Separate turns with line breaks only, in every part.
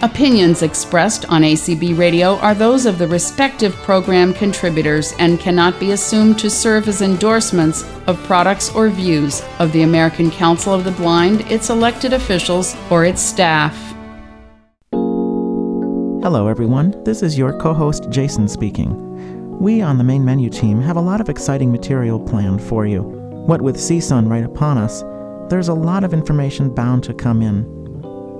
Opinions expressed on ACB Radio are those of the respective program contributors and cannot be assumed to serve as endorsements of products or views of the American Council of the Blind, its elected officials, or its staff.
Hello, everyone. This is your co host, Jason, speaking. We on the main menu team have a lot of exciting material planned for you. What with CSUN right upon us, there's a lot of information bound to come in.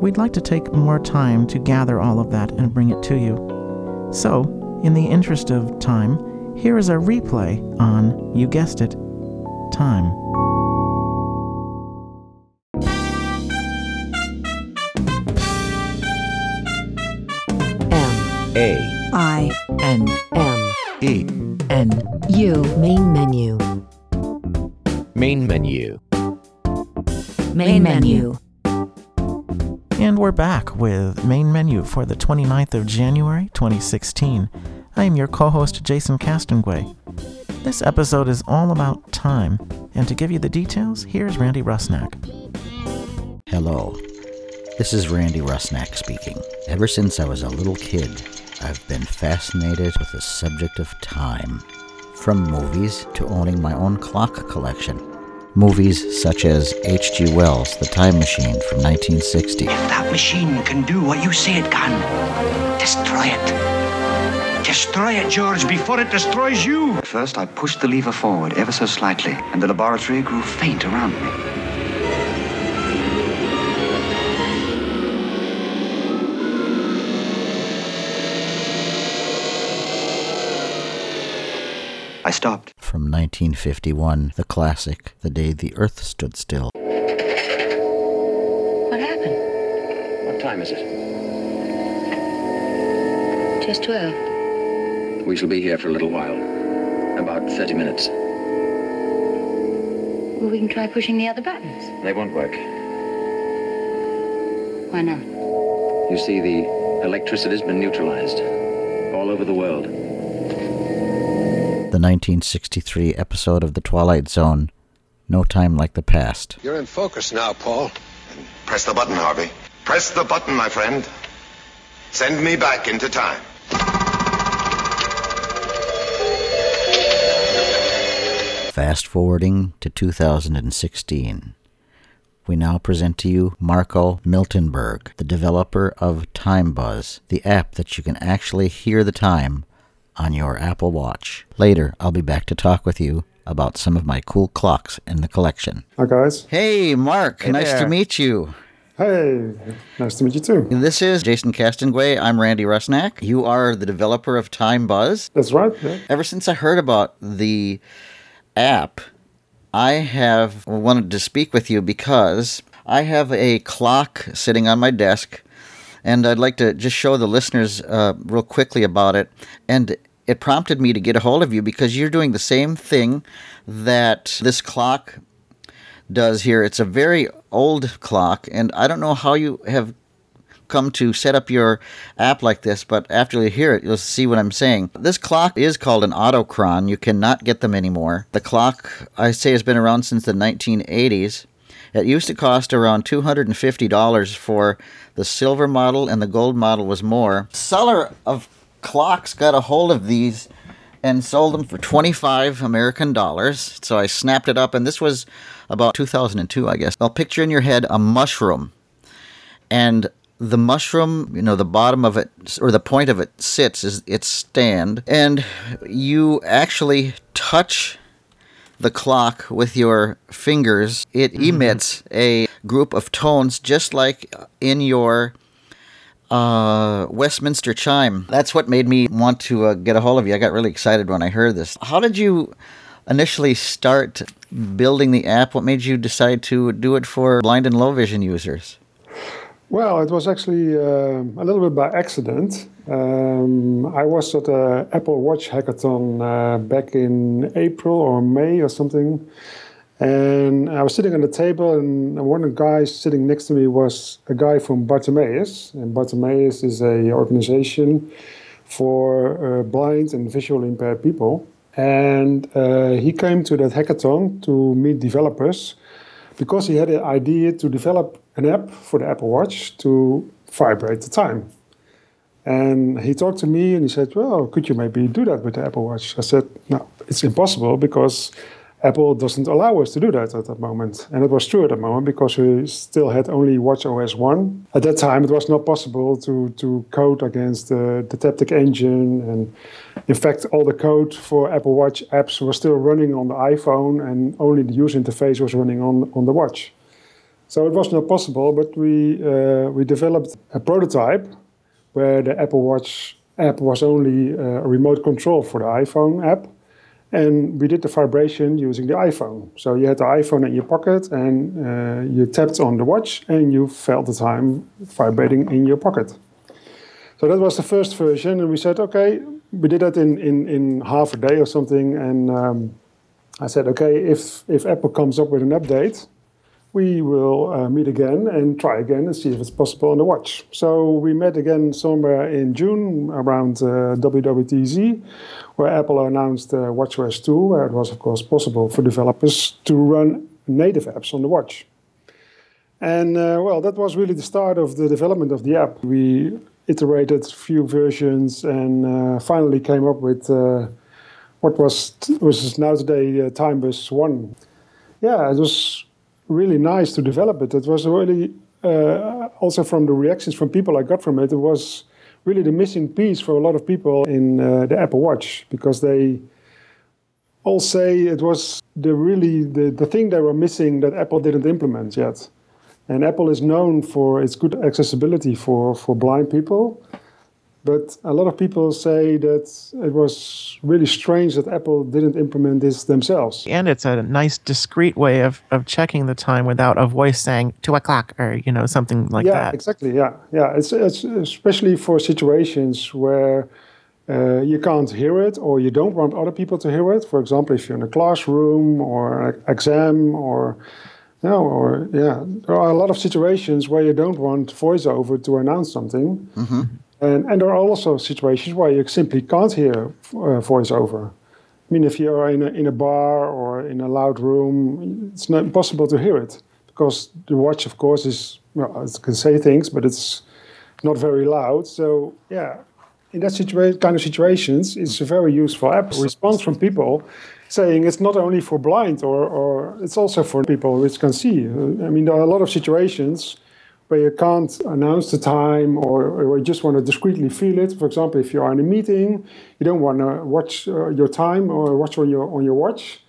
We'd like to take more time to gather all of that and bring it to you. So, in the interest of time, here is a replay on, you guessed it, time.
M
A
I
N
M
E
N U main menu
Main menu.
main menu
And we're back with main menu for the 29th of January 2016. I am your co host, Jason Castonguay. This episode is all about time, and to give you the details, here's Randy Rusnak.
Hello. This is Randy Rusnak speaking. Ever since I was a little kid, I've been fascinated with the subject of time. From movies to owning my own clock collection. Movies such as H.G. Wells' The Time Machine from 1960.
If that machine can do what you say it can, destroy it. Destroy it, George, before it destroys you.
At first, I pushed the lever forward ever so slightly, and the laboratory grew faint around me. I stopped.
From 1951, the classic The Day the Earth Stood Still.
What happened?
What time is it?
Just 12.
We shall be here for a little while. About 30 minutes.
Well, we can try pushing the other buttons.
They won't work.
Why not?
You see, the electricity's been neutralized all over the world.
The 1963 episode of The Twilight Zone, No Time Like the Past.
You're in focus now, Paul.
Press the button, Harvey. Press the button, my friend. Send me back into time.
Fast forwarding to 2016. We now present to you Marco Miltenburg, the developer of Time Buzz, the app that you can actually hear the time on your Apple Watch. Later, I'll be back to talk with you about some of my cool clocks in the collection.
Hi, guys.
Hey, Mark,
Hey
nice
there.
to meet you.
Hey, nice to meet you too.
This is Jason Castonguay. I'm Randy Rusnak. You are the developer of Time Buzz.
That's right. Yeah.
Ever since I heard about the app, I have wanted to speak with you because I have a clock sitting on my desk, and I'd like to just show the listeners uh, real quickly about it. And it prompted me to get a hold of you because you're doing the same thing that this clock does here. It's a very old clock, and I don't know how you have come to set up your app like this, but after you hear it, you'll see what I'm saying. This clock is called an autochron. You cannot get them anymore. The clock, I say, has been around since the 1980s. It used to cost around $250 for the silver model, and the gold model was more. Seller of clocks got a hold of these and sold them for 25 American dollars. So I snapped it up, and this was about 2002, I guess. I'll picture in your head a mushroom. And the mushroom, you know, the bottom of it, or the point of it sits is its stand. And you actually touch the clock with your fingers. It mm-hmm. emits a group of tones just like in your uh, Westminster chime. That's what made me want to uh, get a hold of you. I got really excited when I heard this. How did you initially start building the app? What made you decide to do it for blind and low vision users?
Well, it was actually um a little bit by accident. Um, I was at a Apple Watch hackathon uh, back in April or May or something, and I was sitting on the table, and one of the guys sitting next to me was a guy from Bartimeus, and Bartimeus is a organization for uh, blind and visually impaired people. And uh, he came to that hackathon to meet developers because he had an idea to develop an app for the Apple Watch to vibrate the time. And he talked to me and he said, Well, could you maybe do that with the Apple Watch? I said, No, it's impossible because Apple doesn't allow us to do that at that moment. And it was true at that moment because we still had only Watch OS 1. At that time, it was not possible to, to code against the, the Taptic engine. And in fact, all the code for Apple Watch apps was still running on the iPhone, and only the user interface was running on, on the watch. So it was not possible, but we, uh, we developed a prototype where the Apple Watch app was only uh, a remote control for the iPhone app and we did the vibration using the iPhone. So you had the iPhone in your pocket and uh, you tapped on the watch and you felt the time vibrating in your pocket. So that was the first version. And we said, okay, we did that in, in, in half a day or something. And um, I said, okay, if, if Apple comes up with an update, we will uh, meet again and try again and see if it's possible on the watch. So we met again somewhere in June around uh, where Apple announced uh, WatchOS 2, where it was, of course, possible for developers to run native apps on the watch. And uh, well, that was really the start of the development of the app. We iterated a few versions and uh, finally came up with uh, what was, was now today uh, TimeBuzz 1. Yeah, it was really nice to develop it. It was really uh, also from the reactions from people I got from it. It was really the missing piece for a lot of people in uh, the Apple Watch because they all say it was the really the, the thing they were missing that Apple didn't implement yet. And Apple is known for its good accessibility for, for blind people. But a lot of people say that it was really strange that Apple didn't implement this themselves.
And it's a nice, discreet way of, of checking the time without a voice saying two o'clock or you know something like
yeah,
that.
Yeah, exactly. Yeah, yeah. It's, it's especially for situations where uh, you can't hear it or you don't want other people to hear it. For example, if you're in a classroom or an exam or you know, or yeah, there are a lot of situations where you don't want voiceover to announce something.
Mm-hmm.
And, and there are also situations where you simply can't hear uh, voiceover. I mean, if you're in a, in a bar or in a loud room, it's not possible to hear it because the watch, of course, is, well, it can say things, but it's not very loud. So, yeah, in that situa- kind of situations, it's a very useful app. Response from people saying it's not only for blind or, or it's also for people which can see. I mean, there are a lot of situations where you can't announce the time or, or you just want to discreetly feel it. For example, if you are in a meeting, you don't want to watch uh, your time or watch on your on your watch.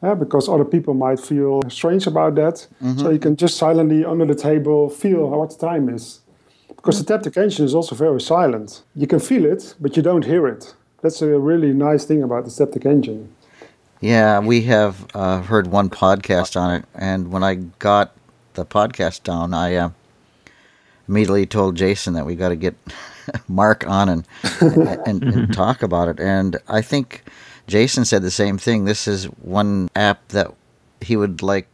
Uh, because other people might feel strange about that.
Mm-hmm.
So you can just silently under the table feel what the time is. Because the taptic engine is also very silent. You can feel it, but you don't hear it. That's a really nice thing about the taptic engine.
Yeah, we have uh, heard one podcast on it, and when I got the podcast down, I uh, immediately told Jason that we got to get Mark on and and, and talk about it. And I think Jason said the same thing. This is one app that he would like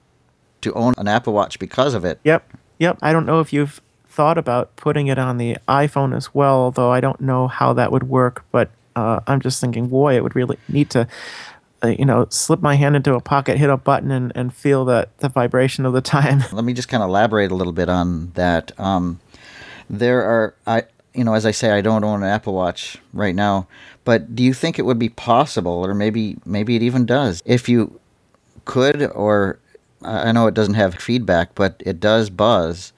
to own an Apple Watch because of it.
Yep, yep. I don't know if you've thought about putting it on the iPhone as well, although I don't know how that would work. But uh, I'm just thinking, boy, it would really need to uh, you know, slip my hand into a pocket, hit a button, and, and feel that the vibration of the time.
Let me just kind of elaborate a little bit on that. Um, there are, I, you know, as I say, I don't own an Apple Watch right now, but do you think it would be possible, or maybe maybe it even does, if you could, or I know it doesn't have feedback, but it does buzz.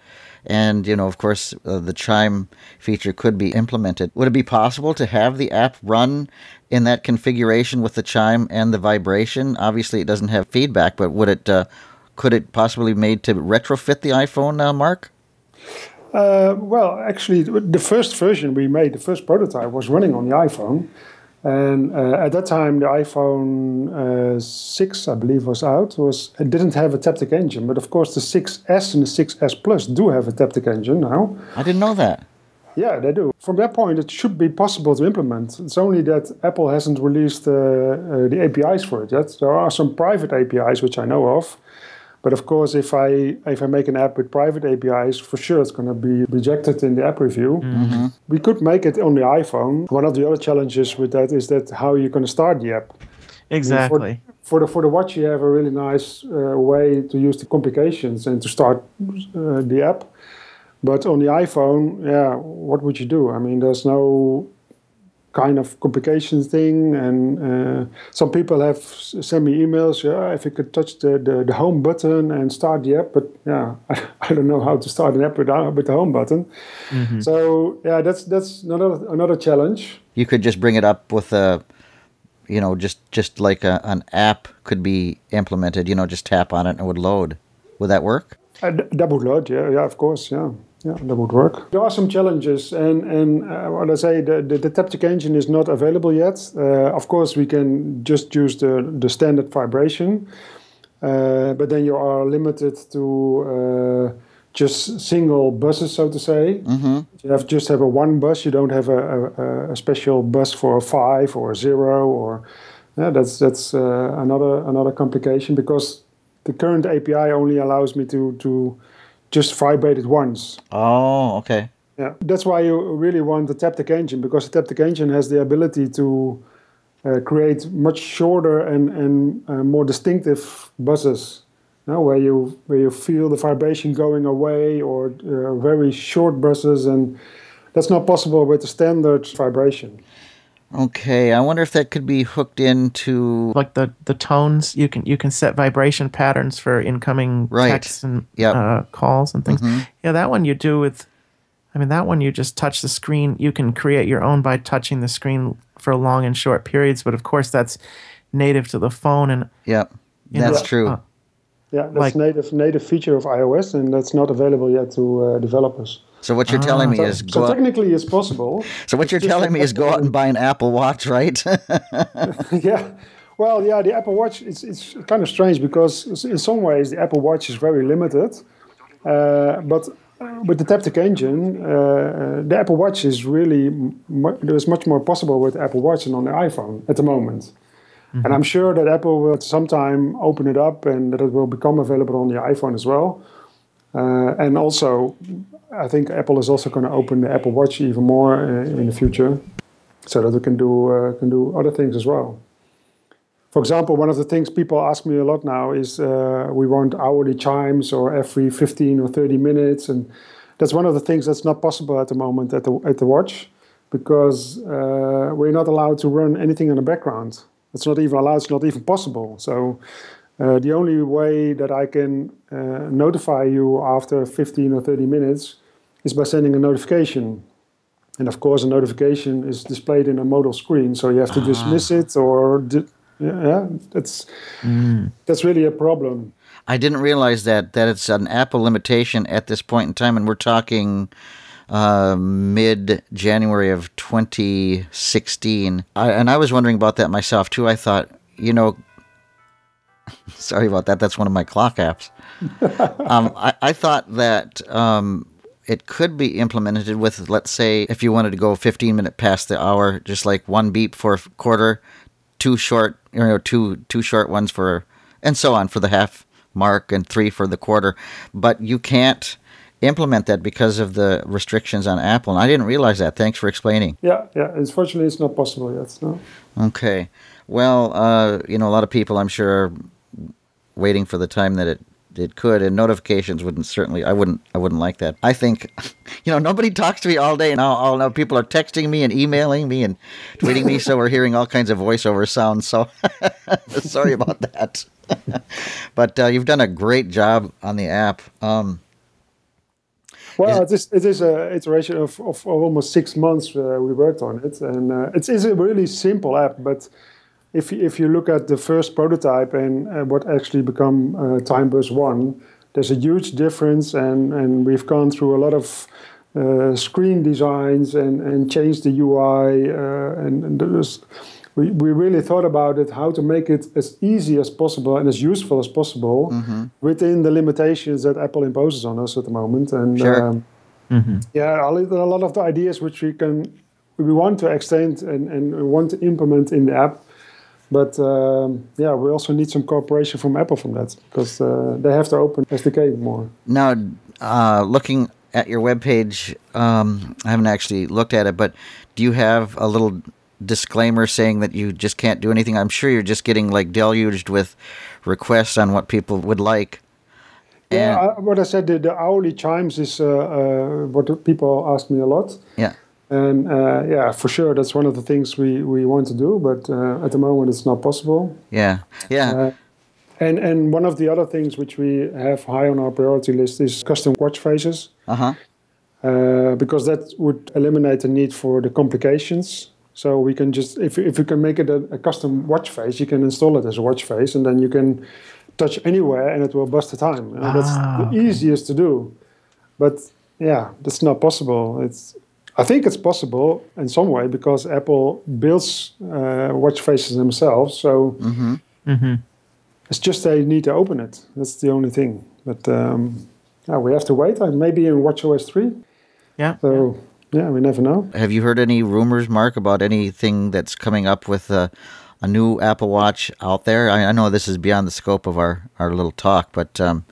And, you know, of course, uh, the chime feature could be implemented. Would it be possible to have the app run in that configuration with the chime and the vibration? Obviously, it doesn't have feedback, but would it? Uh, could it possibly be made to retrofit the iPhone, uh, Mark?
Uh, well, actually, the first version we made, the first prototype, was running on the iPhone. And uh, at that time, the iPhone uh, 6, I believe, was out. Was it didn't have a Taptic engine, but of course the 6S and the 6S Plus do have a Taptic engine now.
I didn't know that.
Yeah, they do. From that point, it should be possible to implement. It's only that Apple hasn't released uh, uh, the APIs for it yet. There are some private APIs which I know of, but of course, if I if I make an app with private APIs, for sure it's going to be rejected in the app review.
Mm-hmm.
We could make it on the iPhone. One of the other challenges with that is that how you're going to start the app.
Exactly.
For, for, the for the watch, you have a really nice uh, way to use the complications and to start uh, the app. But on the iPhone, yeah, what would you do? I mean, there's no kind of complication thing, and uh, some people have sent me emails. Yeah, if you could touch the, the, the home button and start the app, but yeah, I, I don't know how to start an app without with the home button. Mm-hmm. So yeah, that's that's another another challenge.
You could just bring it up with a you know, just just like a, an app could be implemented. You know, just tap on it and it would load. Would that work?
Uh, that would load. Yeah, yeah, of course. Yeah, yeah, that would work. There are some challenges, and and uh, what I say, the, the, the Taptic engine is not available yet. Uh, of course, we can just use the the standard vibration, uh, but then you are limited to uh, just single buses, so to say. Mm-hmm. You have just have a one bus. You don't have a, a, a special bus for a five or a zero, or yeah, that's that's uh, another another complication because the current API only allows me to to just vibrate it once.
Oh, okay.
Yeah, that's why you really want the Taptic engine because the Taptic engine has the ability to uh, create much shorter and and uh, more distinctive know, where you where you feel the vibration going away or uh, very short buzzes, and that's not possible with the standard vibration.
Okay, I wonder if that could be hooked into
like the the tones. You can you can set vibration patterns for incoming right. texts and yep. uh, calls and things. Mm-hmm. Yeah, that one you do with. I mean, that one you just touch the screen. You can create your own by touching the screen for long and short periods. But of course, that's native to the phone. And
yep, that's know, true. Uh,
yeah, that's like, native native feature of iOS, and that's not available yet to uh, developers.
So what you're telling me
so,
is
so technically it's possible.
So what you're telling me is go out and buy an Apple Watch, right?
yeah. Well, yeah, the Apple Watch it's it's kind of strange because in some ways the Apple Watch is very limited, uh, but with the Taptic engine, uh, the Apple Watch is really mu- there's much more possible with the Apple Watch than on the iPhone at the moment. Mm-hmm. And I'm sure that Apple will sometime open it up and that it will become available on the iPhone as well. Uh, and also, I think Apple is also going to open the Apple Watch even more uh, in the future, so that we can do uh, can do other things as well. For example, one of the things people ask me a lot now is uh, we want hourly chimes or every 15 or 30 minutes, and that's one of the things that's not possible at the moment at the at the watch, because uh, we're not allowed to run anything in the background. It's not even allowed. It's not even possible. So uh, the only way that I can uh, notify you after 15 or 30 minutes is by sending a notification. And of course, a notification is displayed in a modal screen, so you have to ah. dismiss it or di- yeah, that's mm. that's really a problem.
I didn't realize that that it's an Apple limitation at this point in time, and we're talking uh, mid January of 2016. I, and I was wondering about that myself too. I thought, you know, sorry about that. That's one of my clock apps. um, I, I, thought that um, it could be implemented with, let's say, if you wanted to go 15 minutes past the hour, just like one beep for a quarter, two short, you know, two two short ones for, and so on for the half mark, and three for the quarter. But you can't implement that because of the restrictions on Apple. And I didn't realize that. Thanks for explaining.
Yeah, yeah. Unfortunately, it's not possible yet. No.
Okay. Well, uh, you know, a lot of people, I'm sure, waiting for the time that it it could and notifications wouldn't certainly i wouldn't i wouldn't like that i think you know nobody talks to me all day now all now people are texting me and emailing me and tweeting me so we're hearing all kinds of voiceover sounds so sorry about that but uh, you've done a great job on the app um,
well, it is, it is a iteration of, of, of almost six months uh, we worked on it, and uh, it is a really simple app. But if if you look at the first prototype and uh, what actually become uh, TimeBuzz One, there's a huge difference, and and we've gone through a lot of uh, screen designs and and changed the UI, uh, and, and there's we, we really thought about it how to make it as easy as possible and as useful as possible mm-hmm. within the limitations that Apple imposes on us at the moment. And
sure. um,
mm-hmm. yeah, a lot of the ideas which we can we want to extend and, and want to implement in the app. But um, yeah, we also need some cooperation from Apple from that because uh, they have to open SDK more.
Now, uh, looking at your webpage, um, I haven't actually looked at it, but do you have a little disclaimer saying that you just can't do anything. I'm sure you're just getting like deluged with requests on what people would like.
Yeah, I, what I said, the, the hourly chimes is uh, uh, what people ask me a lot.
Yeah.
And uh, yeah, for sure, that's one of the things we, we want to do, but uh, at the moment it's not possible.
Yeah. Yeah.
Uh, and and one of the other things which we have high on our priority list is custom watch faces,
Uh-huh.
uh, because that would eliminate the need for the complications. So we can just if if you can make it a, a custom watch face, you can install it as a watch face, and then you can touch anywhere and it will bust the time. And that's
Ah,
the easiest to do, but yeah, that's not possible. It's I think it's possible in some way because Apple builds uh, watch faces themselves. So
Mm-hmm.
it's just they need to open it. That's the only thing. But um, yeah, we have to wait. Uh, maybe in WatchOS three.
Yeah.
So yeah, we never know.
Have you heard any rumors, Mark, about anything that's coming up with a, a new Apple Watch out there? I, I know this is beyond the scope of our, our little talk, but um,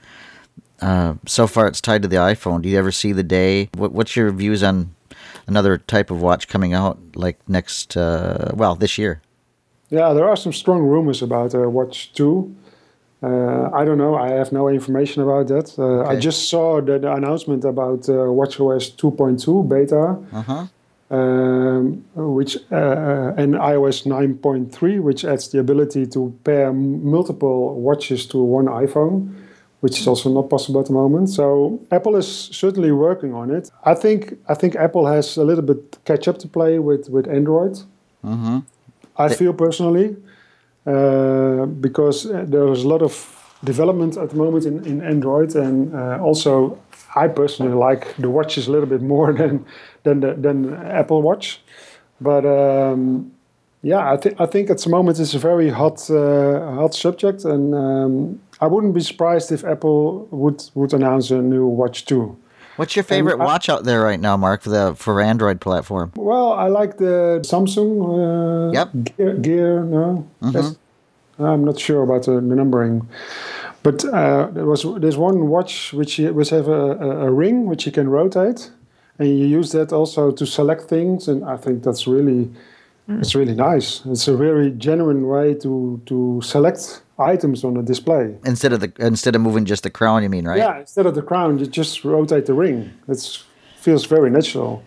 uh, so far it's tied to the iPhone. Do you ever see the day? What, what's your views on another type of watch coming out, like next, uh, well, this year?
Yeah, there are some strong rumors about uh, Watch two. Uh, I don't know. I have no information about that. Uh, I just saw the, the announcement about uh, WatchOS 2.2 beta,
Uh huh.
um, which uh, and iOS 9.3, which adds the ability to pair multiple watches to one iPhone, which is also not possible at the moment. So Apple is certainly working on it. I think I think Apple has a little bit catch up to play with with Android.
Mm-hmm.
I feel personally, uh, because uh, there's a lot of development at the moment in, in Android, and uh, also I personally like the watches a little bit more than than the, than Apple Watch. But um, yeah, I think I think at the moment it's a very hot uh, hot subject, and um, I wouldn't be surprised if Apple would would announce a new Watch too.
What's your favorite
I-
watch out there right now, Mark, for the for Android platform?
Well, I like the Samsung. Uh,
Yep.
Gear, gear no, Yes. I'm not sure about the, the numbering, but uh, there was there's one watch which which have a, a, a ring which you can rotate, and you use that also to select things, and I think that's really it's really nice. It's a very genuine way to to select items on the display.
Instead of the instead of moving just the crown, you mean, right?
Yeah, instead of the crown, you just rotate the ring. It feels very natural.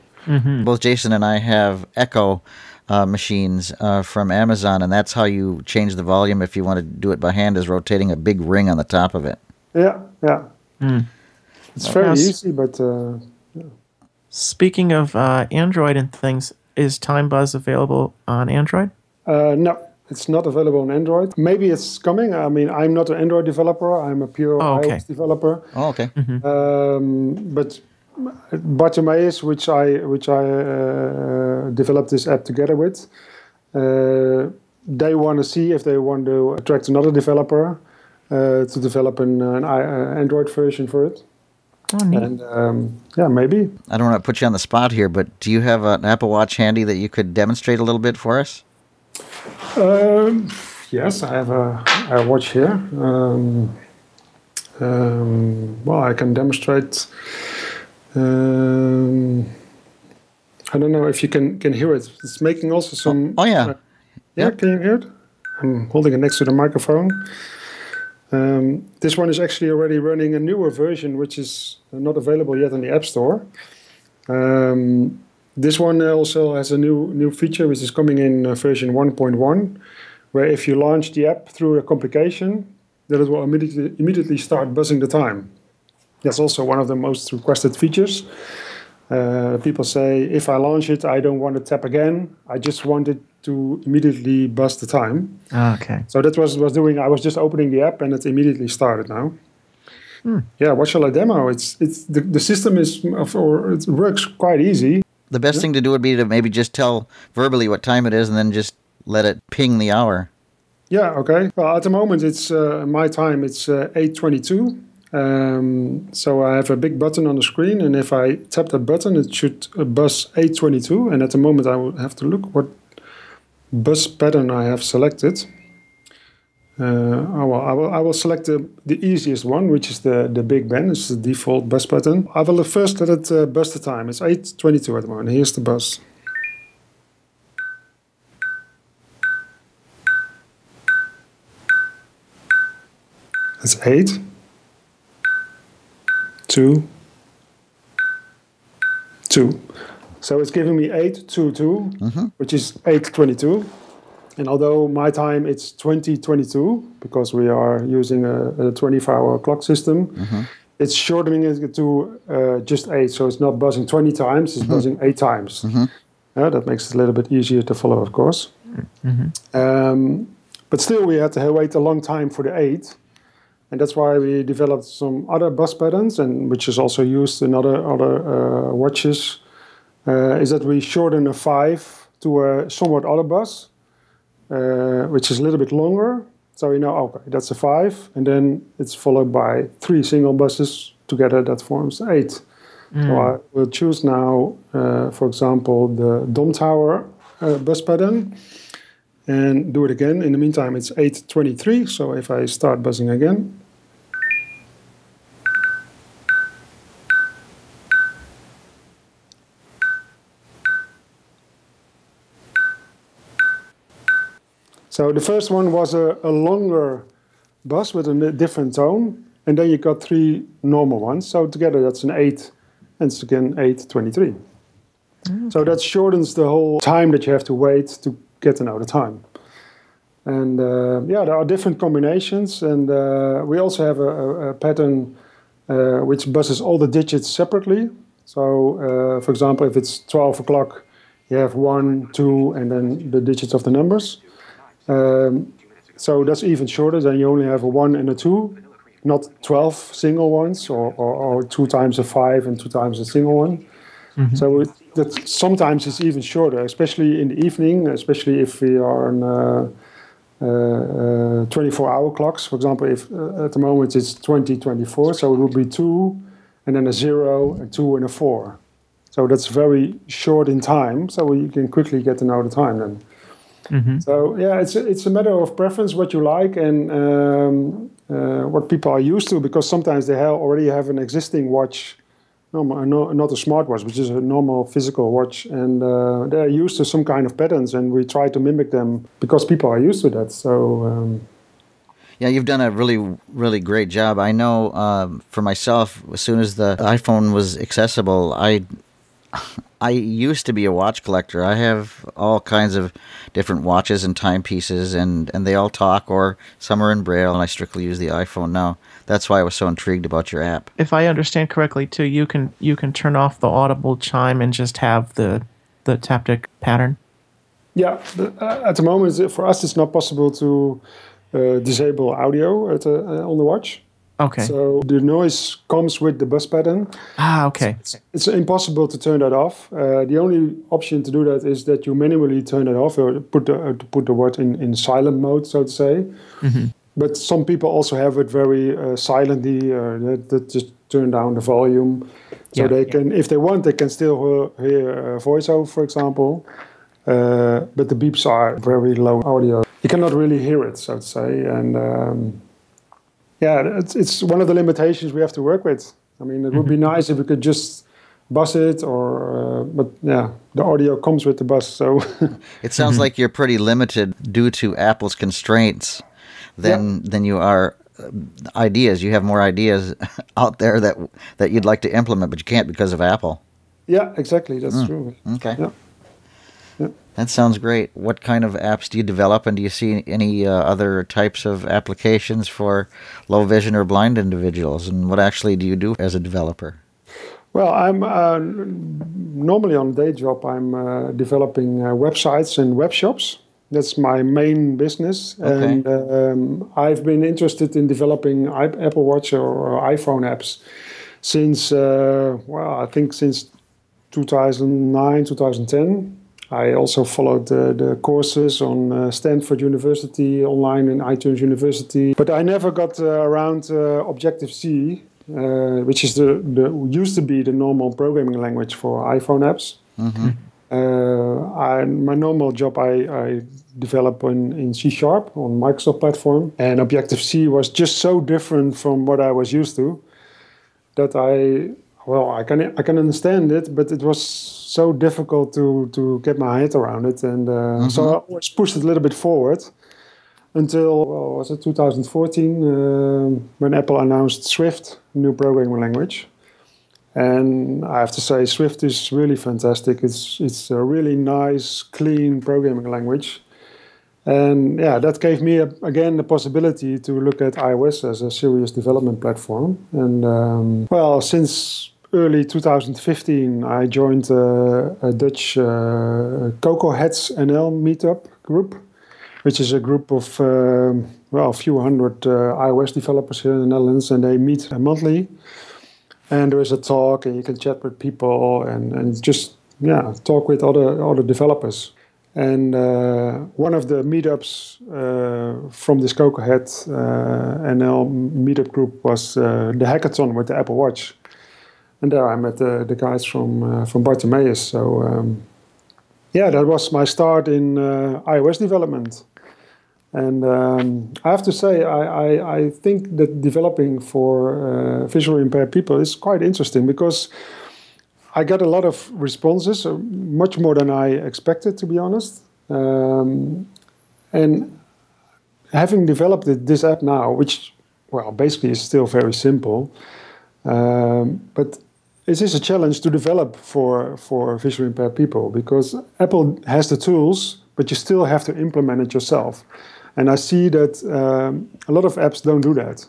Both Jason and I have Echo uh, machines uh, from Amazon, and that's how you change the volume if you want to do it by hand, is rotating a big ring on the top of it.
Yeah, yeah. It's very
Yes.
easy, but uh,
Speaking of uh, Android and things, is Time Buzz available on Android?
uh, no, it's not available on Android. Maybe it's coming. I mean, I'm not an Android developer. I'm a pure
Oh, okay.
iOS developer.
Oh, okay.
Um, but Bartimeus, which I which I uh, developed this app together with, uh, they want to see if they want to attract another developer uh, to develop an, an uh, Android version for it.
Oh, neat.
And um, yeah, maybe.
I don't want to put you on the spot here, but do you have an Apple Watch handy that you could demonstrate a little bit for us?
Um, yes, I have a, a watch here. Um, um, well, I can demonstrate. Um, I don't know if you can can hear it. It's making also some.
Oh, yeah.
uh, yeah, can you hear it? I'm holding it next to the microphone. Um, this one is actually already running a newer version, which is not available yet in the App Store. Um, this one also has a new new feature, which is coming in uh, version 1.1, where if you launch the app through a complication, then it will immediately immediately start buzzing the time. That's also one of the most requested features. Uh, people say, if I launch it, I don't want to tap again. I just want it to immediately buzz the time.
Okay.
So that was was doing. I was just opening the app and it immediately started now. Yeah, what shall I demo? It's it's the, the system is or it works quite easy.
The best thing to do would be to maybe just tell verbally what time it is and then just let it ping the hour.
Yeah, okay. Well, at the moment it's uh, my time. It's uh, eight twenty-two. Um, so I have a big button on the screen, and if I tap that button, it should uh, buzz eight twenty-two. And at the moment, I will have to look what bus pattern I have selected. Uh, I, will, I, will, I will select the, the easiest one, which is the, the Big Ben. It's the default buzz button. I will first let it uh, buzz the time. It's 8.22 at the moment. Here's the buzz. That's 8. two, two. So it's giving me eight two two, which is eight twenty two. And although my time it's twenty twenty two because we are using a, a twenty four hour clock system, it's shortening it to uh, just eight. So it's not buzzing twenty times; it's buzzing eight times. Yeah, that makes it a little bit easier to follow, of course. Um, but still, we had to wait a long time for the eight, and that's why we developed some other bus patterns, and which is also used in other other uh, watches. Uh, is that we shorten a five to a somewhat other bus, uh, which is a little bit longer. So you know, okay, that's a five, and then it's followed by three single buses together. That forms eight. So
Mm.
I will choose now, uh, for example, the Dom Tower uh, bus pattern and do it again. In the meantime, it's 8.23, so if I start buzzing again, So the first one was a, a longer bus with a different tone, and then you got three normal ones. So together that's an 8, and it's again 8.23. So that shortens the whole time that you have to wait to get the time. And uh, yeah, there are different combinations, and uh, we also have a, a, a pattern uh, which buses all the digits separately. So, uh, for example, if it's 12 o'clock, you have one, two, and then the digits of the numbers. Um, so that's even shorter. than you only have a one and a two, not 12 single ones, or, or, or two times a five and two times a single one. So it, that sometimes it's even shorter, especially in the evening, especially if we are on uh, uh, 24 hour clocks. For example, if uh, at the moment it's 2024, so it would be two and then a zero, a two, and a four. So that's very short in time, so you can quickly get to know the time then.
Mm-hmm.
So yeah, it's a, it's a matter of preference, what you like, and um, uh, what people are used to. Because sometimes they have already have an existing watch, no, no, not a smartwatch, which is a normal physical watch, and uh, they're used to some kind of patterns, and we try to mimic them because people are used to that. So. Um,
Yeah, you've done a really, really great job. I know um, for myself, as soon as the iPhone was accessible, I, I used to be a watch collector. I have all kinds of different watches and timepieces, and and they all talk, or some are in Braille, and I strictly use the iPhone now. That's why I was so intrigued about your app.
If I understand correctly, too, you can you can turn off the audible chime and just have the the taptic pattern.
Yeah, the, uh, at the moment, for us, it's not possible to uh, disable audio at, uh, on the watch.
Okay.
So the noise comes with the bus pattern.
Ah, okay.
It's, it's impossible to turn that off. Uh, the only option to do that is that you manually turn it off or put the uh, to put the watch in, in silent mode, so to say.
Mhm.
But some people also have it very uh, silently, uh, that, that just turn down the volume, so
Yeah.
they can, if they want, they can still hear, hear uh, voiceover, for example. Uh, but the beeps are very low audio. You cannot really hear it, so to say, and um, yeah, it's, it's one of the limitations we have to work with. I mean, it would be nice if we could just bus it, or uh, but yeah, the audio comes with the bus, so
It sounds like you're pretty limited due to Apple's constraints than than you are uh, ideas. You have more ideas out there that that you'd like to implement, but you can't because of Apple.
yeah, exactly, that's
Mm,
true.
Okay.
Yeah.
That sounds great. What kind of apps do you develop, and do you see any uh, other types of applications for low vision or blind individuals? And what actually do you do as a developer?
Well, I'm uh, normally on day job. I'm uh, developing uh, websites and web shops. That's my main business,
Okay.
and um, I've been interested in developing Apple Watch or, or iPhone apps since uh, well, I think since 2009, 2010. I also followed the, the courses on uh, Stanford University online and iTunes University, but I never got uh, around uh, Objective C, uh, which is the, the used to be the normal programming language for iPhone apps.
Mm-hmm.
Uh, I, my normal job I, I develop in, in C Sharp on Microsoft platform, and Objective C was just so different from what I was used to that I well I can I can understand it, but it was so difficult to to get my head around it, and uh, so I always pushed it a little bit forward until well, was it 2014 uh, when Apple announced Swift, new programming language. And I have to say, Swift is really fantastic. It's it's a really nice, clean programming language. And yeah, that gave me a, again the possibility to look at iOS as a serious development platform. And um, well, since early 2015, I joined uh, a Dutch uh, Cocoa Heads NL meetup group, which is a group of um, well, a few hundred uh, iOS developers here in the Netherlands, and they meet monthly. And there is a talk, and you can chat with people, and, and just yeah, talk with other other developers. And uh, one of the meetups uh, from this Cocoahead uh, NL meetup group was uh, the hackathon with the Apple Watch. And there I met the, the guys from uh, from Bartimeus. So um, yeah, that was my start in uh, iOS development. And um, I have to say, I, I, I, think that developing for visually impaired people is quite interesting because I got a lot of responses, uh, much more than I expected, to be honest. Um, and having developed this app now, which, well, basically is still very simple, um, but it is a challenge to develop for, for visually impaired people because Apple has the tools, but you still have to implement it yourself. And I see that um, a lot of apps don't do that.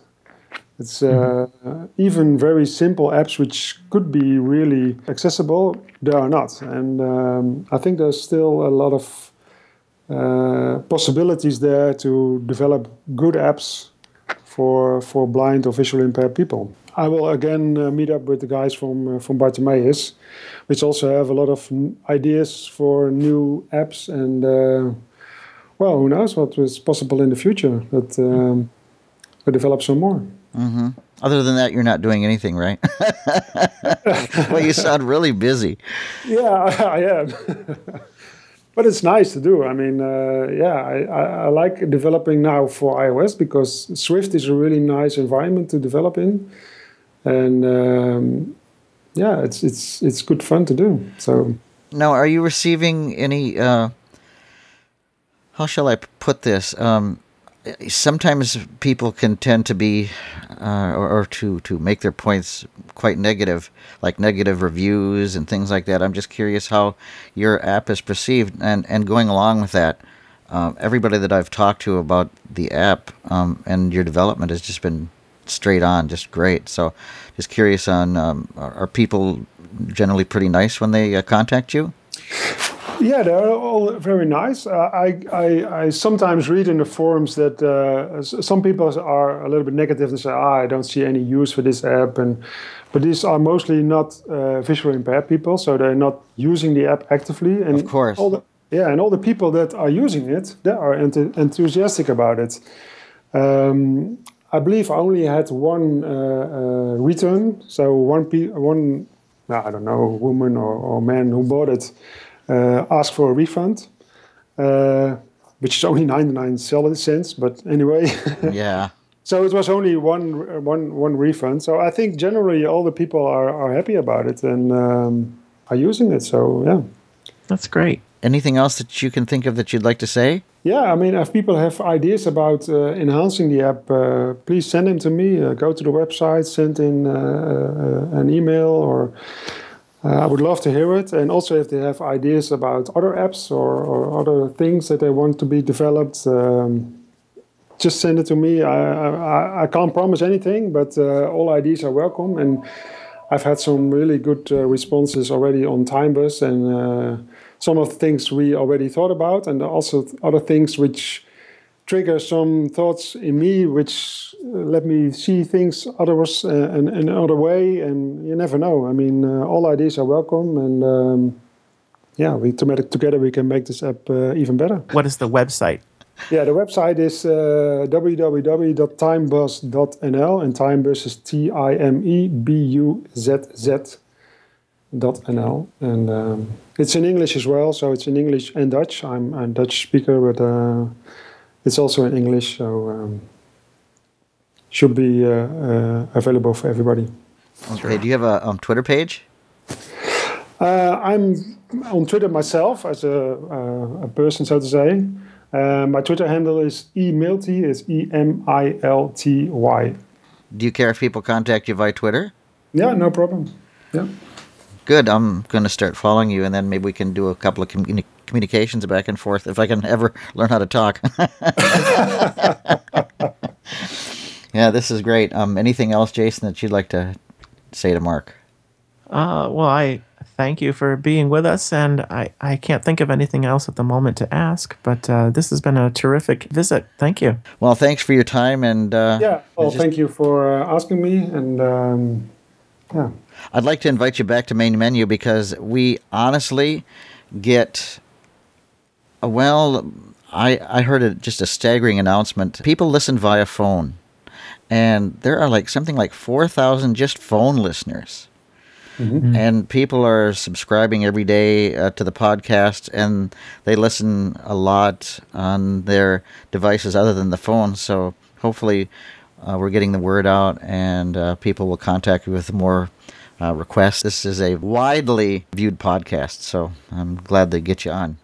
It's uh, mm-hmm. even very simple apps which could be really accessible. They are not, and um, I think there's still a lot of uh, possibilities there to develop good apps for for blind or visually impaired people. I will again uh, meet up with the guys from uh, from Bartimeus, which also have a lot of ideas for new apps and uh, well, who knows what is possible in the future. But um, we develop some more.
Mm-hmm. Other than that, you're not doing anything, right? well, you sound really busy.
Yeah, I, I am. but it's nice to do. I mean, uh, yeah, I, I, I, like developing now for iOS because Swift is a really nice environment to develop in, and um, yeah, it's it's it's good fun to do. So
now, are you receiving any? Uh, how shall I put this? Um, sometimes people can tend to be uh, or, or, to to make their points quite negative like negative reviews and things like that i'm just curious how your app is perceived and and going along with that uh, everybody that i've talked to about the app um, and your development has just been straight on just great so just curious on um, are, people generally pretty nice when they uh, contact you
yeah, they're all very nice. Uh, I, I, I, sometimes read in the forums that uh, some people are a little bit negative and say, ah, I don't see any use for this app. And But these are mostly not uh, visually impaired people, so they're not using the app actively.
And of course.
All the, yeah, and all the people that are using it, they are ent- enthusiastic about it. Um, I believe I only had one uh, uh, return. So one, pe- one I don't know, woman or, or man who bought it uh, ask for a refund, uh, which is only 99 cents. But anyway.
yeah.
So it was only one, one, one refund. So I think generally all the people are, are happy about it and um, are using it. So yeah.
That's great.
Anything else that you can think of that you'd like to say?
Yeah, I mean, if people have ideas about uh, enhancing the app, uh, please send them to me. Uh, go to the website, send in uh, uh, an email, or uh, I would love to hear it. And also, if they have ideas about other apps or, or other things that they want to be developed, um, just send it to me. I, I, I can't promise anything, but all ideas are welcome. And I've had some really good responses already on Timebuzz and some of the things we already thought about, and also other things which trigger some thoughts in me which uh, let me see things others uh, in, another way and you never know. I mean uh, all ideas are welcome and um, yeah we together we can make this app uh, even better.
What is the website?
Yeah the website is uh, www.timebuzz.nl and timebuzz is t-i-m-e-b-u-z-z dot nl and um, it's in english as well so it's in english and dutch i'm a dutch speaker but uh, it's also in English, so um, should be uh, uh, available for everybody.
Okay. Do you have a um, Twitter page?
Uh, I'm on Twitter myself as a, a person, so to say. my Twitter handle is emilty. It's E M I L T Y.
Do you care if people contact you via Twitter?
Yeah, no problem. Yeah.
Good. I'm going to start following you, and then maybe we can do a couple of communi- communications back and forth if I can ever learn how to talk. yeah, this is great. Um, anything else, Jason, that you'd like to say to Mark?
Uh, well, I thank you for being with us, and I, I can't think of anything else at the moment to ask, but uh, this has been a terrific visit. Thank you.
Well, thanks for your time, and uh,
Yeah. Well,
just-
thank you for uh, asking me, and um, yeah.
I'd like to invite you back to main menu because we honestly get well. I I heard a, just a staggering announcement. People listen via phone, and there are like something like four thousand just phone listeners. And people are subscribing every day uh, to the podcast, and they listen a lot on their devices other than the phone. So hopefully, uh, we're getting the word out, and uh, people will contact you with more uh, requests. This is a widely viewed podcast, so I'm glad to get you on.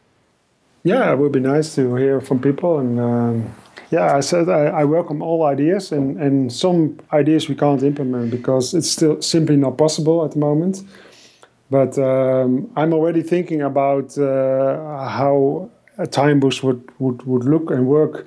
Yeah, it would be nice to hear from people. And um, yeah, I said I, I welcome all ideas, and, and some ideas we can't implement because it's still simply not possible at the moment. But um, I'm already thinking about uh, how a TimeBuzz would, would, would look and work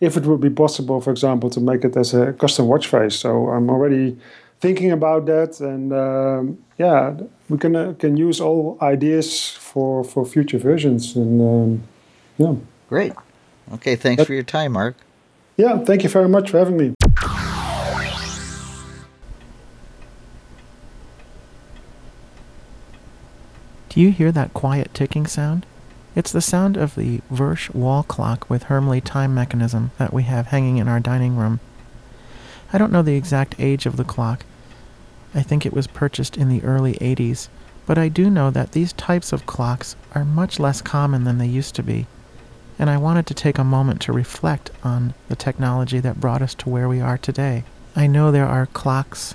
if it would be possible, for example, to make it as a custom watch face. So I'm already thinking about that, and um, yeah, we can uh, can use all ideas for for future versions, and um, yeah,
Great. Okay, thanks for your time, Mark.
yeah. Thank you very much for having me.
Do you hear that quiet ticking sound? It's the sound of the Versh wall clock with Hermle time mechanism that we have hanging in our dining room. I don't know the exact age of the clock. I think it was purchased in the early 80s, but I do know that these types of clocks are much less common than they used to be. And I wanted to take a moment to reflect on the technology that brought us to where we are today. I know there are clocks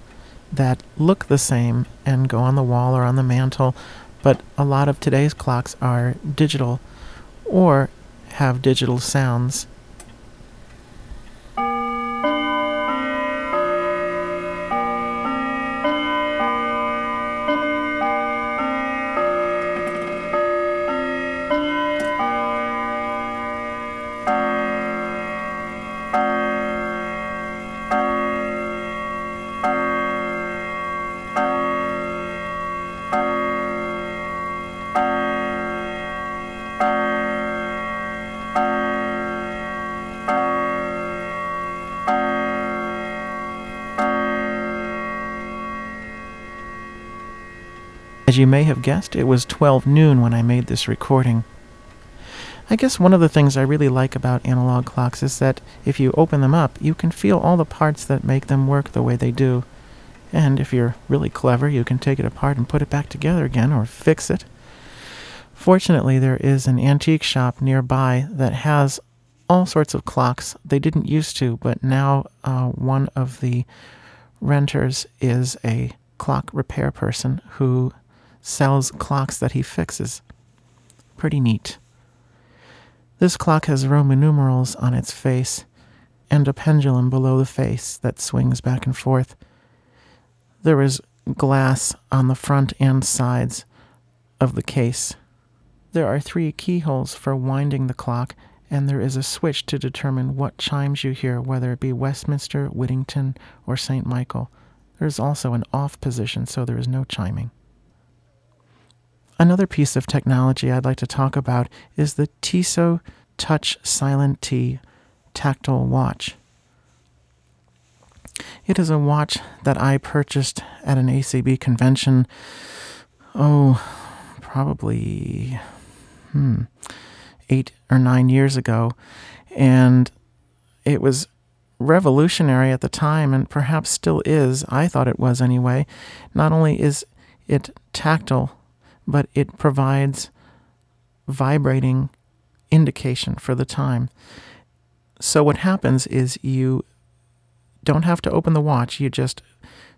that look the same and go on the wall or on the mantle, but a lot of today's clocks are digital or have digital sounds. As you may have guessed, it was 12 noon when I made this recording. I guess one of the things I really like about analog clocks is that if you open them up, you can feel all the parts that make them work the way they do. And if you're really clever, you can take it apart and put it back together again or fix it. Fortunately, there is an antique shop nearby that has all sorts of clocks. They didn't used to, but now uh, one of the renters is a clock repair person who sells clocks that he fixes. Pretty neat. This clock has Roman numerals on its face and a pendulum below the face that swings back and forth. There is glass on the front and sides of the case. There are three keyholes for winding the clock, and there is a switch to determine what chimes you hear, whether it be Westminster, Whittington, or St. Michael. There is also an off position, so there is no chiming. Another piece of technology I'd like to talk about is the Tissot Touch Silent T tactile watch. It is a watch that I purchased at an ACB convention, oh, probably hmm, eight or nine years ago, and it was revolutionary at the time and perhaps still is. I thought it was anyway. Not only is it tactile, but it provides vibrating indication for the time. So what happens is you don't have to open the watch, you just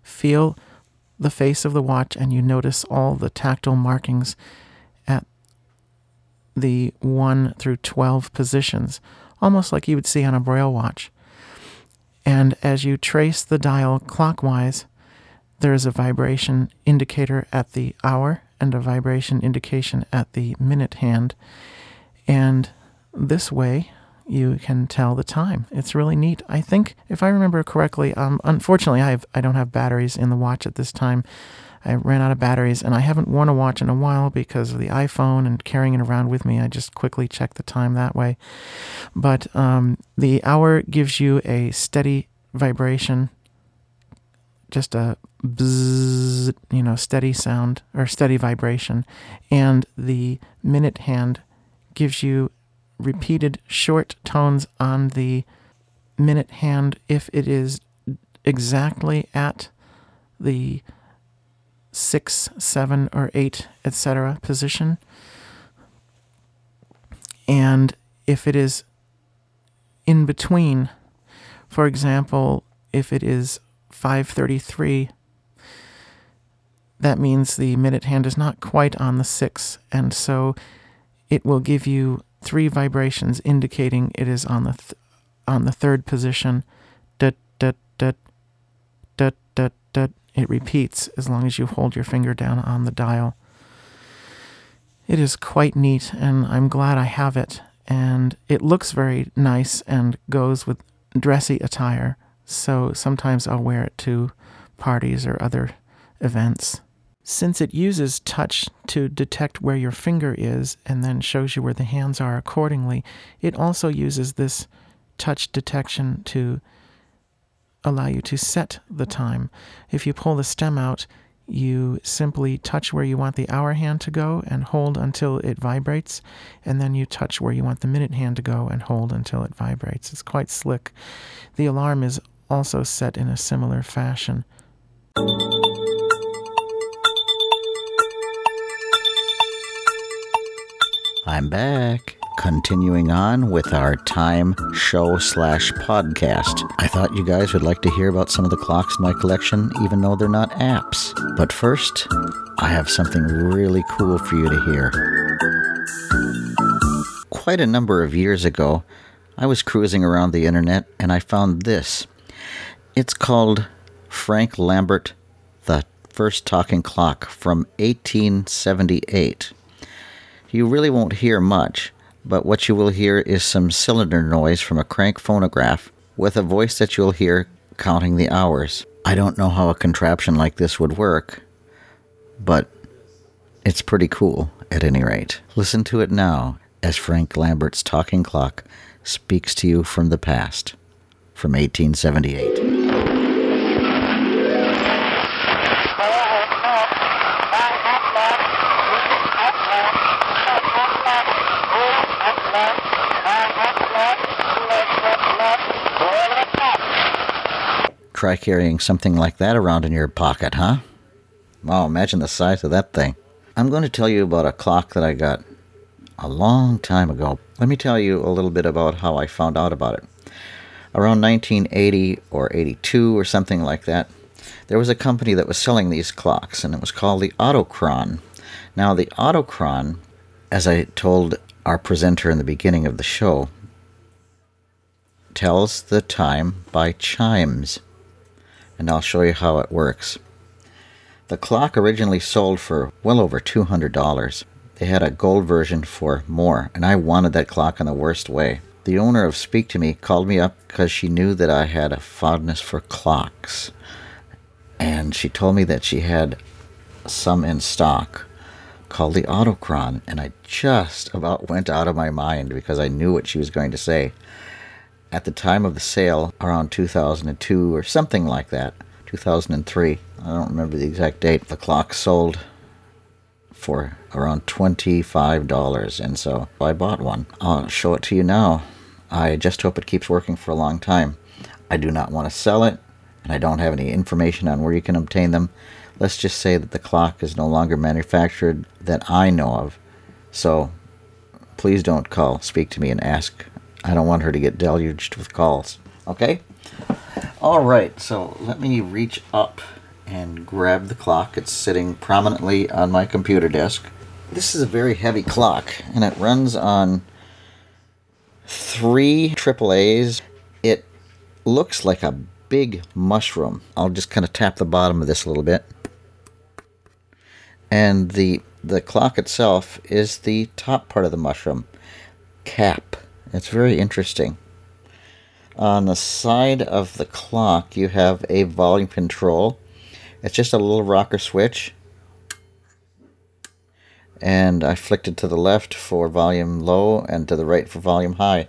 feel the face of the watch and you notice all the tactile markings at the 1 through 12 positions, almost like you would see on a braille watch. And as you trace the dial clockwise, there is a vibration indicator at the hour and a vibration indication at the minute hand. And this way, you can tell the time. It's really neat. I think, if I remember correctly, um, unfortunately, I have I don't have batteries in the watch at this time. I ran out of batteries, and I haven't worn a watch in a while because of the iPhone and carrying it around with me. I just quickly check the time that way. But um, the hour gives you a steady vibration, just a you know, steady sound or steady vibration, and the minute hand gives you repeated short tones on the minute hand if it is exactly at the six, seven, or eight, etc. position. And if it is in between, for example, if it is 533, that means the minute hand is not quite on the six, and so it will give you three vibrations indicating it is on the th- on the third position. It repeats as long as you hold your finger down on the dial. It is quite neat, and I'm glad I have it. And it looks very nice and goes with dressy attire. So sometimes I'll wear it to parties or other events. Since it uses touch to detect where your finger is and then shows you where the hands are accordingly, it also uses this touch detection to allow you to set the time. If you pull the stem out, you simply touch where you want the hour hand to go and hold until it vibrates, and then you touch where you want the minute hand to go and hold until it vibrates. It's quite slick. The alarm is also set in a similar fashion.
I'm back. Continuing on with our time show slash podcast. I thought you guys would like to hear about some of the clocks in my collection, even though they're not apps. But first, I have something really cool for you to hear. Quite a number of years ago, I was cruising around the internet and I found this. It's called Frank Lambert, The First Talking Clock from 1878. You really won't hear much, but what you will hear is some cylinder noise from a crank phonograph with a voice that you'll hear counting the hours. I don't know how a contraption like this would work, but it's pretty cool at any rate. Listen to it now as Frank Lambert's talking clock speaks to you from the past, from 1878. Try carrying something like that around in your pocket, huh? Wow, imagine the size of that thing. I'm going to tell you about a clock that I got a long time ago. Let me tell you a little bit about how I found out about it. Around 1980 or 82 or something like that, there was a company that was selling these clocks, and it was called the Autochron. Now, the Autochron, as I told our presenter in the beginning of the show, tells the time by chimes. And I'll show you how it works. The clock originally sold for well over $200. They had a gold version for more, and I wanted that clock in the worst way. The owner of Speak to Me called me up because she knew that I had a fondness for clocks. And she told me that she had some in stock called the Autochron, and I just about went out of my mind because I knew what she was going to say. At the time of the sale, around 2002 or something like that, 2003, I don't remember the exact date, the clock sold for around $25, and so I bought one. I'll show it to you now. I just hope it keeps working for a long time. I do not want to sell it, and I don't have any information on where you can obtain them. Let's just say that the clock is no longer manufactured that I know of. So please don't call, speak to me, and ask. I don't want her to get deluged with calls. Okay? All right, so let me reach up and grab the clock. It's sitting prominently on my computer desk. This is a very heavy clock, and it runs on three AAAs. It looks like a big mushroom. I'll just kind of tap the bottom of this a little bit. And the the clock itself is the top part of the mushroom cap. It's very interesting. On the side of the clock, you have a volume control. It's just a little rocker switch. And I flicked it to the left for volume low and to the right for volume high.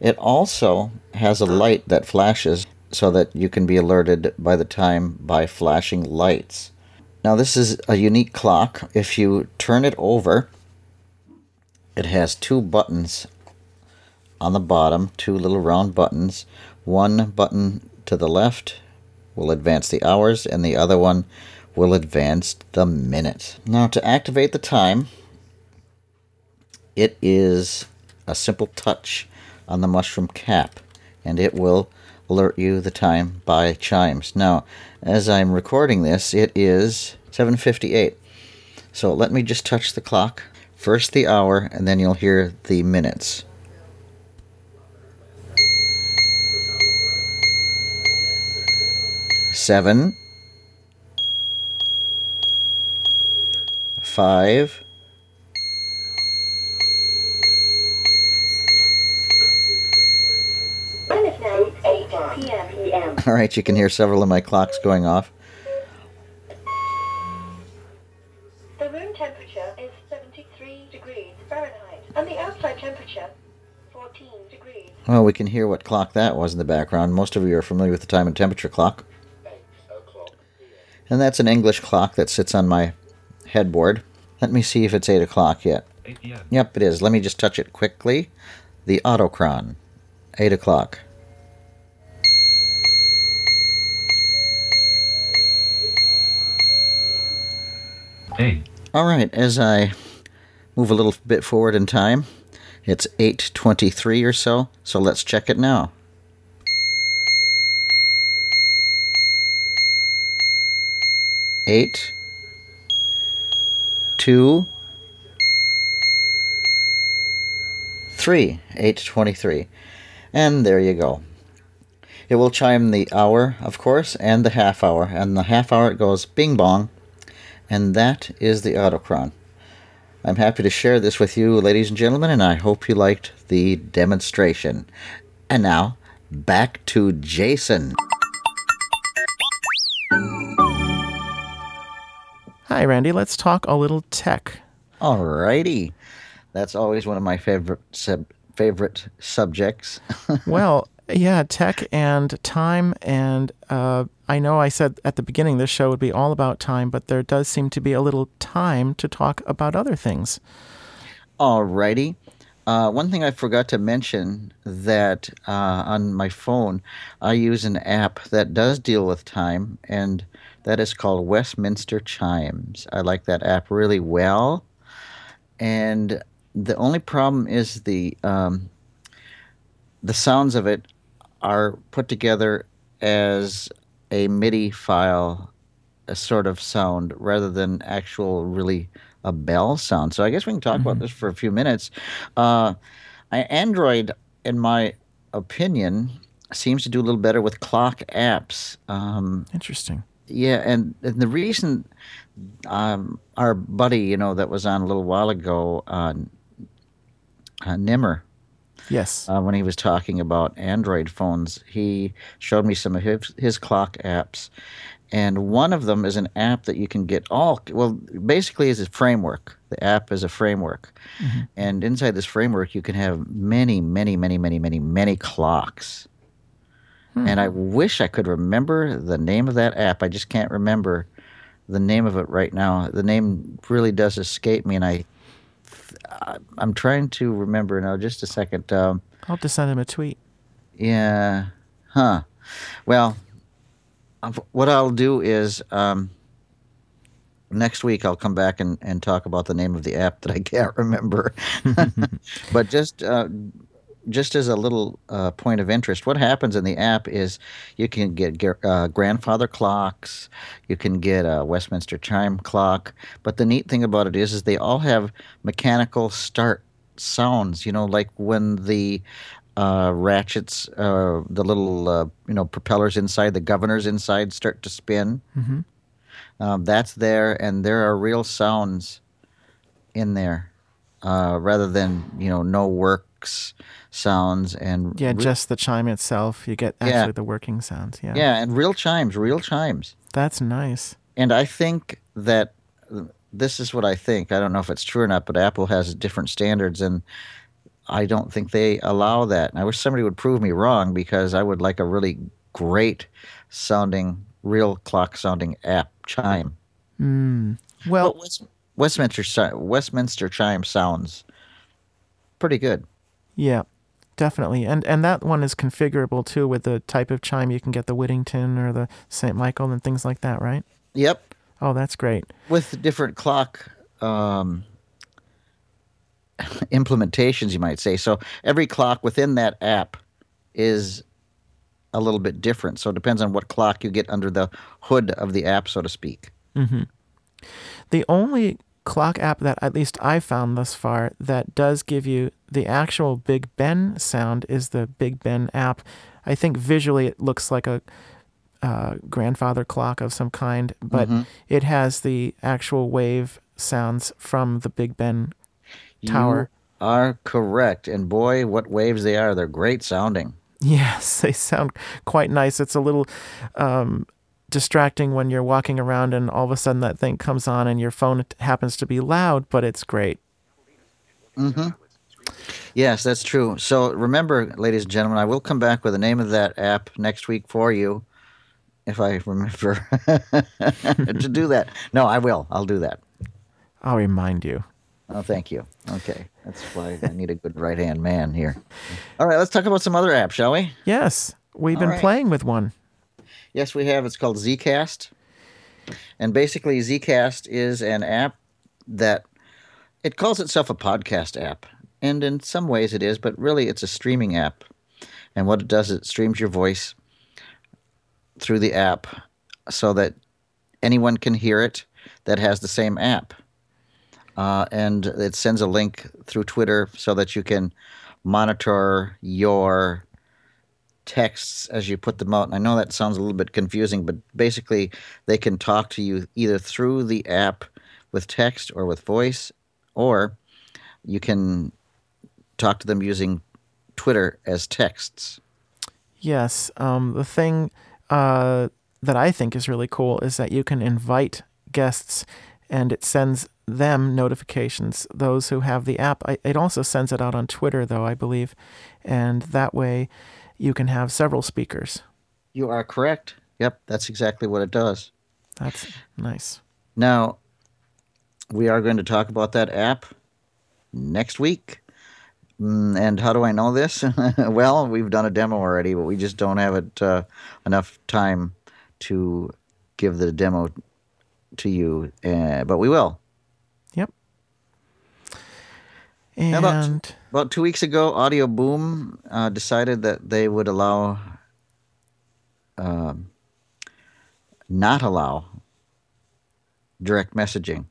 It also has a light that flashes so that you can be alerted by the time by flashing lights. Now, this is a unique clock. If you turn it over, it has two buttons on the bottom, two little round buttons. One button to the left will advance the hours, and the other one will advance the minute. Now, to activate the time, it is a simple touch on the mushroom cap, and it will alert you the time by chimes. Now, as I'm recording this, it is 7:58. So let me just touch the clock. First the hour, and then you'll hear the minutes. Seven, five, All right, you can hear several of my clocks going off.
The room temperature is 73 degrees Fahrenheit, and the outside temperature 14 degrees.
Well, we can hear what clock that was in the background. Most of you are familiar with the time and temperature clock. And that's an English clock that sits on my headboard. Let me see if it's 8 o'clock yet.
8 p.m.
Yep, it is. Let me just touch it quickly. The autochron. 8 o'clock.
Hey.
All right, as I move a little bit forward in time, it's 8:23 or so, so let's check it now. Eight, two, three, eight twenty-three, and there you go. It will chime the hour, of course, and the half hour, and the half hour it goes bing bong, and that is the autochron. I'm happy to share this with you, ladies and gentlemen, and I hope you liked the demonstration. And now, back to Jason.
Hi, Randy. Let's talk a little tech.
Alrighty. That's always one of my favorite sub- favorite subjects.
well, yeah, tech and time. And uh, I know I said at the beginning this show would be all about time, but there does seem to be a little time to talk about other things.
Alrighty. Uh, one thing I forgot to mention that uh, on my phone, I use an app that does deal with time, and that is called Westminster Chimes. I like that app really well. And the only problem is the um, the sounds of it are put together as a MIDI file, a sort of sound, rather than actual really a bell sound. So I guess we can talk mm-hmm. about this for a few minutes. Uh, Android, in my opinion, seems to do a little better with clock apps. Um,
Interesting.
Yeah, and, and the reason um, our buddy, you know, that was on a little while ago, uh, uh, Nimmer,
Yes.
Uh, when he was talking about Android phones, he showed me some of his, his clock apps. And one of them is an app that you can get all, well, basically is a framework. The app is a framework. Mm-hmm. And inside this framework, you can have many, many, many, many, many, many clocks. Hmm. And I wish I could remember the name of that app. I just can't remember the name of it right now. The name really does escape me, and I I'm trying to remember now. Just a second. Um,
I'll have to send him a tweet.
Yeah. Huh. Well, what I'll do is um, next week I'll come back and, and talk about the name of the app that I can't remember. but just uh, just as a little uh, point of interest, what happens in the app is you can get uh, grandfather clocks, you can get a Westminster chime clock, but the neat thing about it is, is they all have mechanical start sounds. You know, like when the uh, ratchets, uh, the little uh, you know propellers inside, the governors inside start to spin.
hmm
Um, that's there, and there are real sounds in there, uh, rather than you know no works sounds and
Yeah,
re-
just the chime itself. You get
Yeah.
actually the working sounds. Yeah.
yeah, and real chimes, real chimes.
That's nice.
And I think that this is what I think. I don't know if it's true or not, but Apple has different standards, and I don't think they allow that. And I wish somebody would prove me wrong because I would like a really great sounding, real clock sounding app chime.
Mm. Well,
West, Westminster Westminster chime sounds pretty good.
Yeah, definitely. And and that one is configurable too with the type of chime. You can get the Whittington or the St. Michael and things like that, right?
Yep,
Oh, that's great.
with different clock um, implementations, you might say. So every clock within that app is a little bit different. So it depends on what clock you get under the hood of the app, so to speak.
Mm-hmm. The only clock app that at least I found thus far that does give you the actual Big Ben sound is the Big Ben app. I think visually it looks like a uh, grandfather clock of some kind, but
Mhm.
it has the actual wave sounds from the Big Ben tower.
You are correct. And boy, what waves they are. They're great sounding.
Yes, they sound quite nice. It's a little um, distracting when you're walking around and all of a sudden that thing comes on and your phone happens to be loud, but it's great.
Mm-hmm. Yes, that's true. So remember, ladies and gentlemen, I will come back with the name of that app next week for you, if I remember to do that. No, I will. I'll do that.
I'll remind you.
Oh, thank you. Okay, that's why I need a good right hand man here. All right, let's talk about some other apps, shall we?
Yes, we've
All
been
right.
playing with one.
Yes, we have. It's called Zcast. And basically, Zcast is an app that it calls itself a podcast app. And in some ways it is, but really it's a streaming app. And what it does, is it streams your voice through the app so that anyone can hear it that has the same app. Uh, and it sends a link through Twitter so that you can monitor your texts as you put them out. And I know that sounds a little bit confusing, but basically they can talk to you either through the app with text or with voice, or you can talk to them using Twitter as texts.
Yes, um, the thing uh, that I think is really cool is that you can invite guests and it sends them notifications, those who have the app. I, it also sends it out on Twitter, though, I believe. And that way you can have several speakers.
You are correct. Yep, that's exactly what it does.
That's nice.
Now, we are going to talk about that app next week. Mm, And how do I know this? well, we've done a demo already, but we just don't have it uh, enough time to give the demo to you. Uh, but we will.
Yep.
Now, about, about two weeks ago, Audio Boom uh, decided that they would allow, um, not allow direct messaging.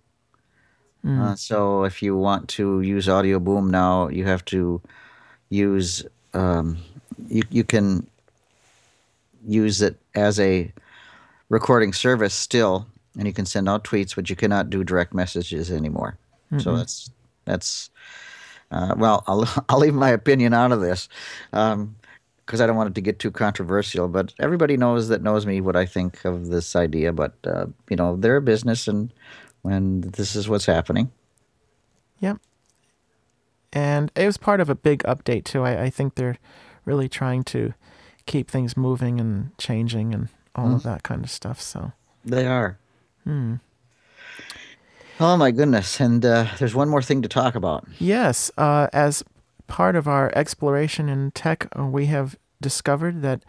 Mm.
Uh, so if you want to use Audio Boom now, you have to use um, you you can use it as a recording service still, and you can send out tweets, but you cannot do direct messages anymore. So
Mm-mm.
that's that's uh, well, I'll I'll leave my opinion out of this. Um, because I don't want it to get too controversial, but everybody knows that knows me what I think of this idea. But uh, you know, they're a business, and when this is what's happening.
Yep. And it was part of a big update too. I, I think they're really trying to keep things moving and changing and all of
Mm.
that kind of stuff. So
They are.
hmm.
Oh my goodness! And uh, there's one more thing to talk about.
yes, uh, as part of our exploration in tech, uh, we have discovered that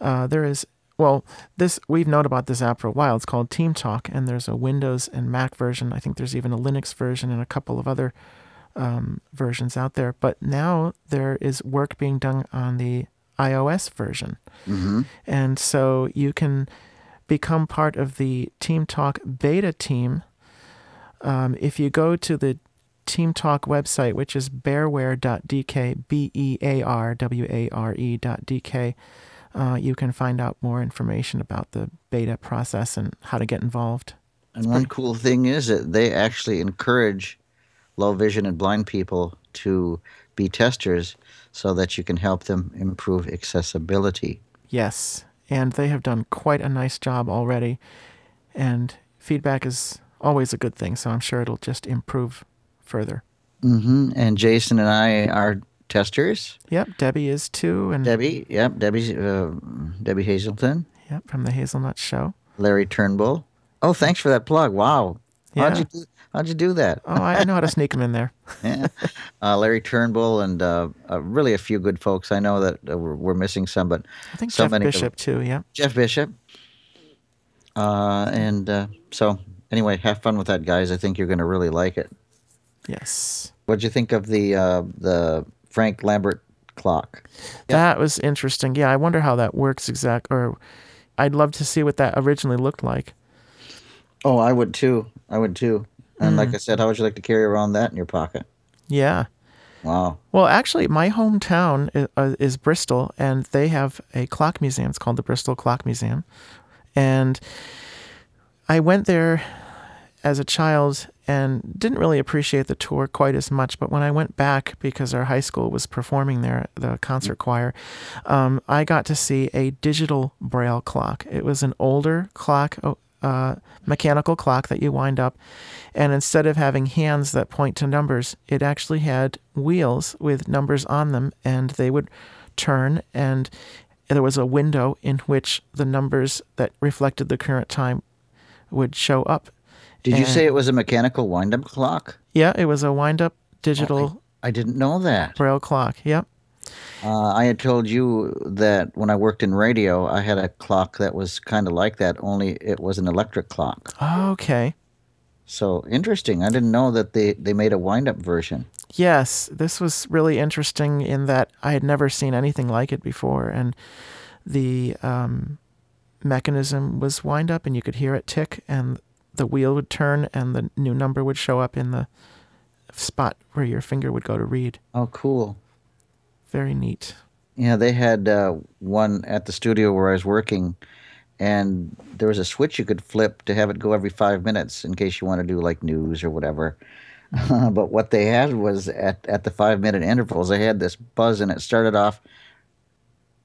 uh, there is well, this we've known about this app for a while. It's called Team Talk, and there's a Windows and Mac version. I think there's even a Linux version and a couple of other um, versions out there. But now there is work being done on the iOS version.
Mm-hmm.
And so you can become part of the Team Talk beta team. Um, if you go to the Team Talk website, which is bearware.dk, B E A R W A R E.dk. Uh, you can find out more information about the beta process and how to get involved.
And one cool thing is that they actually encourage low vision and blind people to be testers so that you can help them improve accessibility.
Yes, and they have done quite a nice job already. And feedback is always a good thing, so I'm sure it'll just improve further.
hmm And Jason and I are testers.
Yep, Debbie is too, and
Debbie, yep, Debbie, uh, Debbie Hazelton,
yep, from the Hazelnut Show.
Larry Turnbull. Oh, thanks for that plug. Wow. How'd
Yeah.
you do, how'd you do that?
Oh, I know how to sneak them in there.
yeah. Uh, Larry Turnbull and uh, uh, really a few good folks. I know that uh, we're, we're missing some, but
I think
so
Jeff Bishop too. Yep.
Jeff Bishop. Uh, and uh, so, anyway, have fun with that, guys. I think you're going to really like it.
Yes.
What'd you think of the uh, the Frank Lambert clock?
That was interesting. Yeah, I wonder how that works exact or I'd love to see what that originally looked like.
Oh, I would too. I would too. And like
Mm.
I said, how would you like to carry around that in your pocket?
Yeah.
Wow.
Well, actually, my hometown is, uh, is Bristol, and they have a clock museum. It's called the Bristol Clock Museum. And I went there as a child and didn't really appreciate the tour quite as much. But when I went back, because our high school was performing there, the concert choir, um, I got to see a digital braille clock. It was an older clock, oh, uh, mechanical clock that you wind up. And instead of having hands that point to numbers, it actually had wheels with numbers on them, and they would turn. And there was a window in which the numbers that reflected the current time would show up.
Did you say it was a mechanical wind-up clock?
Yeah, it was a wind up digital
I didn't know that.
braille clock. Yep.
Uh, I had told you that when I worked in radio, I had a clock that was kind of like that, only it was an electric clock.
Okay.
So interesting. I didn't know that they, they made a wind-up version.
Yes, this was really interesting in that I had never seen anything like it before, and the um, mechanism was wind up, and you could hear it tick, and the wheel would turn, and the new number would show up in the spot where your finger would go to read.
Oh, cool.
Very neat.
Yeah, they had uh, one at the studio where I was working, and there was a switch you could flip to have it go every five minutes in case you want to do like news or whatever. but what they had was at, at the five minute intervals, they had this buzz, and it started off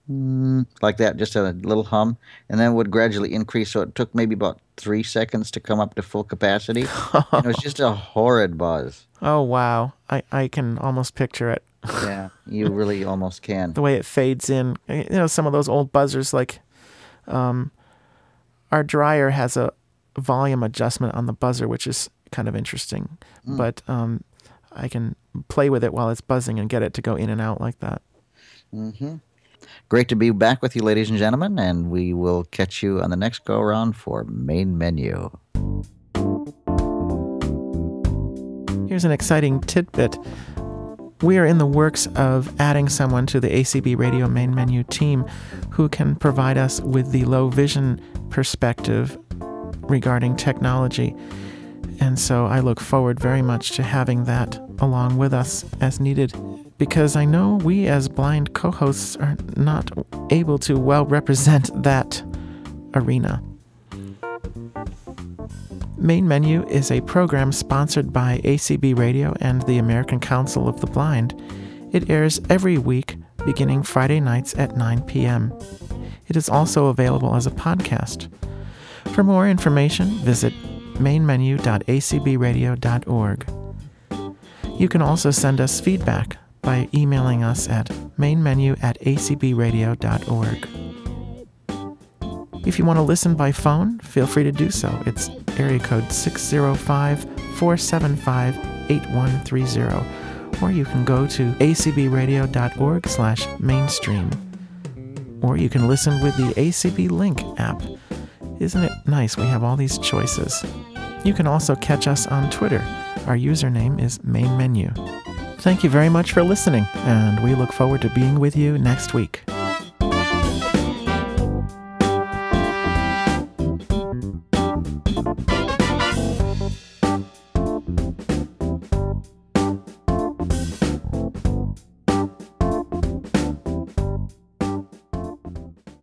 like that, just a little hum, and then would gradually increase. So it took maybe about three seconds to come up to full capacity. it was just a horrid buzz.
Oh wow, I I can almost picture it.
Yeah, you really almost can.
the way it fades in. You know, some of those old buzzers, like um, our dryer has a volume adjustment on the buzzer, which is kind of interesting.
Mm.
But um, I can play with it while it's buzzing and get it to go in and out like that.
hmm Great to be back with you, ladies and gentlemen, and we will catch you on the next go around for main menu.
Here's an exciting tidbit. We are in the works of adding someone to the ACB Radio main menu team who can provide us with the low vision perspective regarding technology. And so I look forward very much to having that along with us as needed because I know we as blind co hosts are not able to well represent that arena. Main Menu is a program sponsored by ACB Radio and the American Council of the Blind. It airs every week, beginning Friday nights at 9 p.m. It is also available as a podcast. For more information, visit mainmenu.acbradio.org. You can also send us feedback by emailing us at mainmenu at acbradio.org. If you want to listen by phone, feel free to do so. It's area code 605 475 8130. Or you can go to acbradio.org slash mainstream. Or you can listen with the ACB Link app. Isn't it nice we have all these choices? You can also catch us on Twitter. Our username is Main Menu. Thank you very much for listening, and we look forward to being with you next week.